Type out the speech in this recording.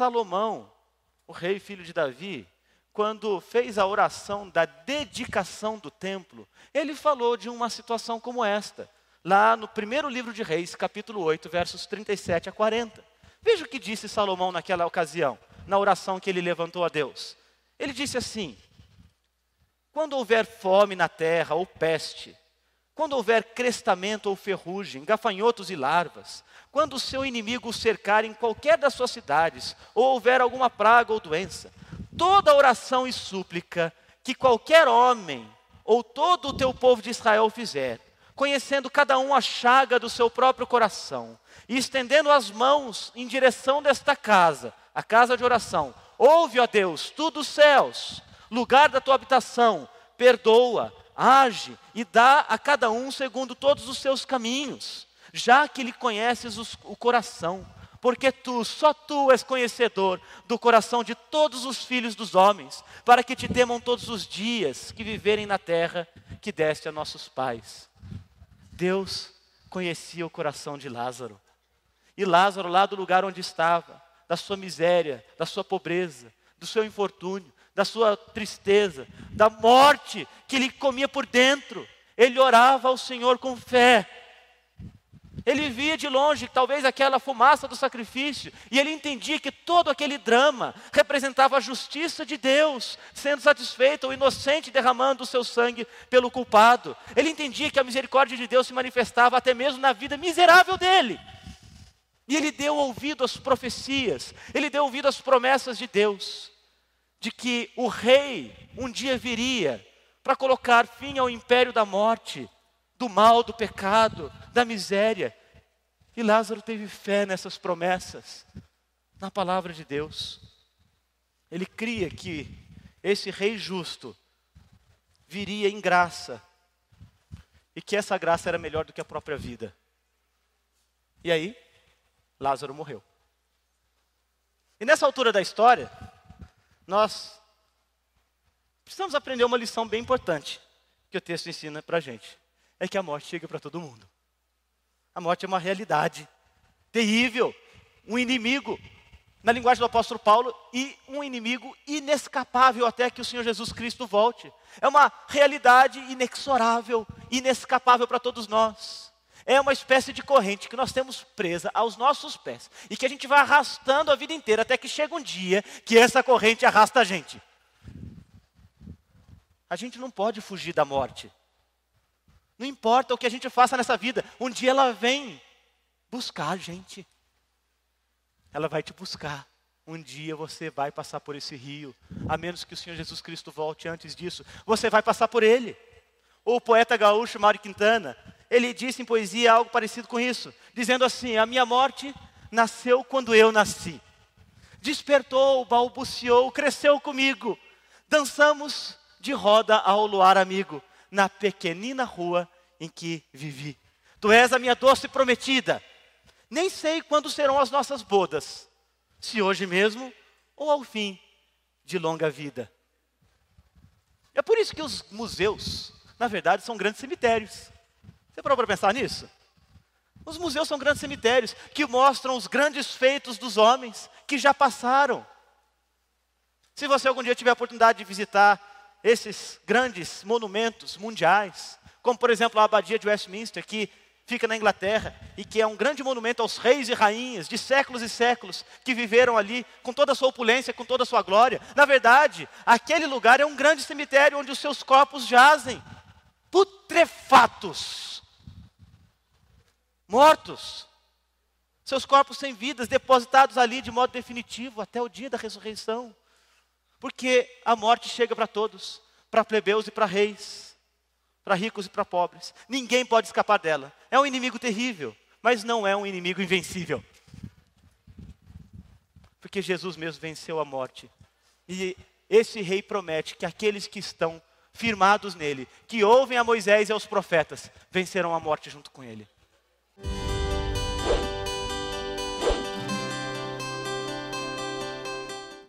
Salomão, o rei filho de Davi, quando fez a oração da dedicação do templo, ele falou de uma situação como esta, lá no primeiro livro de Reis, capítulo 8, versos 37 a 40. Veja o que disse Salomão naquela ocasião, na oração que ele levantou a Deus. Ele disse assim: Quando houver fome na terra ou peste, quando houver crestamento ou ferrugem, gafanhotos e larvas, quando o seu inimigo o cercar em qualquer das suas cidades, ou houver alguma praga ou doença, toda oração e súplica que qualquer homem ou todo o teu povo de Israel fizer, conhecendo cada um a chaga do seu próprio coração, e estendendo as mãos em direção desta casa, a casa de oração, ouve, ó Deus, tu dos céus, lugar da tua habitação, perdoa, age e dá a cada um segundo todos os seus caminhos, já que lhe conheces os, o coração porque tu, só tu és conhecedor do coração de todos os filhos dos homens, para que te temam todos os dias que viverem na terra que deste a nossos pais. Deus conhecia o coração de Lázaro. E Lázaro, lá do lugar onde estava, da sua miséria, da sua pobreza, do seu infortúnio, da sua tristeza, da morte que lhe comia por dentro, ele orava ao Senhor com fé ele via de longe talvez aquela fumaça do sacrifício, e ele entendia que todo aquele drama representava a justiça de Deus, sendo satisfeito, o inocente derramando o seu sangue pelo culpado. Ele entendia que a misericórdia de Deus se manifestava até mesmo na vida miserável dele. E ele deu ouvido às profecias, ele deu ouvido às promessas de Deus, de que o rei um dia viria para colocar fim ao império da morte do mal, do pecado, da miséria. E Lázaro teve fé nessas promessas, na palavra de Deus. Ele cria que esse rei justo viria em graça e que essa graça era melhor do que a própria vida. E aí, Lázaro morreu. E nessa altura da história, nós precisamos aprender uma lição bem importante que o texto ensina para a gente é que a morte chega para todo mundo. A morte é uma realidade terrível, um inimigo, na linguagem do apóstolo Paulo, e um inimigo inescapável até que o Senhor Jesus Cristo volte. É uma realidade inexorável, inescapável para todos nós. É uma espécie de corrente que nós temos presa aos nossos pés e que a gente vai arrastando a vida inteira até que chega um dia que essa corrente arrasta a gente. A gente não pode fugir da morte. Não importa o que a gente faça nessa vida, um dia ela vem buscar a gente. Ela vai te buscar. Um dia você vai passar por esse rio, a menos que o Senhor Jesus Cristo volte antes disso, você vai passar por ele. O poeta gaúcho Mário Quintana, ele disse em poesia algo parecido com isso, dizendo assim: A minha morte nasceu quando eu nasci. Despertou, balbuciou, cresceu comigo. Dançamos de roda ao luar amigo na pequenina rua em que vivi. Tu és a minha doce prometida. Nem sei quando serão as nossas bodas, se hoje mesmo ou ao fim de longa vida. É por isso que os museus, na verdade, são grandes cemitérios. Você parou para pensar nisso? Os museus são grandes cemitérios que mostram os grandes feitos dos homens que já passaram. Se você algum dia tiver a oportunidade de visitar esses grandes monumentos mundiais, como por exemplo a Abadia de Westminster, que fica na Inglaterra e que é um grande monumento aos reis e rainhas de séculos e séculos que viveram ali com toda a sua opulência, com toda a sua glória. Na verdade, aquele lugar é um grande cemitério onde os seus corpos jazem putrefatos, mortos, seus corpos sem vidas, depositados ali de modo definitivo até o dia da ressurreição. Porque a morte chega para todos, para plebeus e para reis, para ricos e para pobres. Ninguém pode escapar dela. É um inimigo terrível, mas não é um inimigo invencível. Porque Jesus mesmo venceu a morte. E esse rei promete que aqueles que estão firmados nele, que ouvem a Moisés e aos profetas, vencerão a morte junto com ele.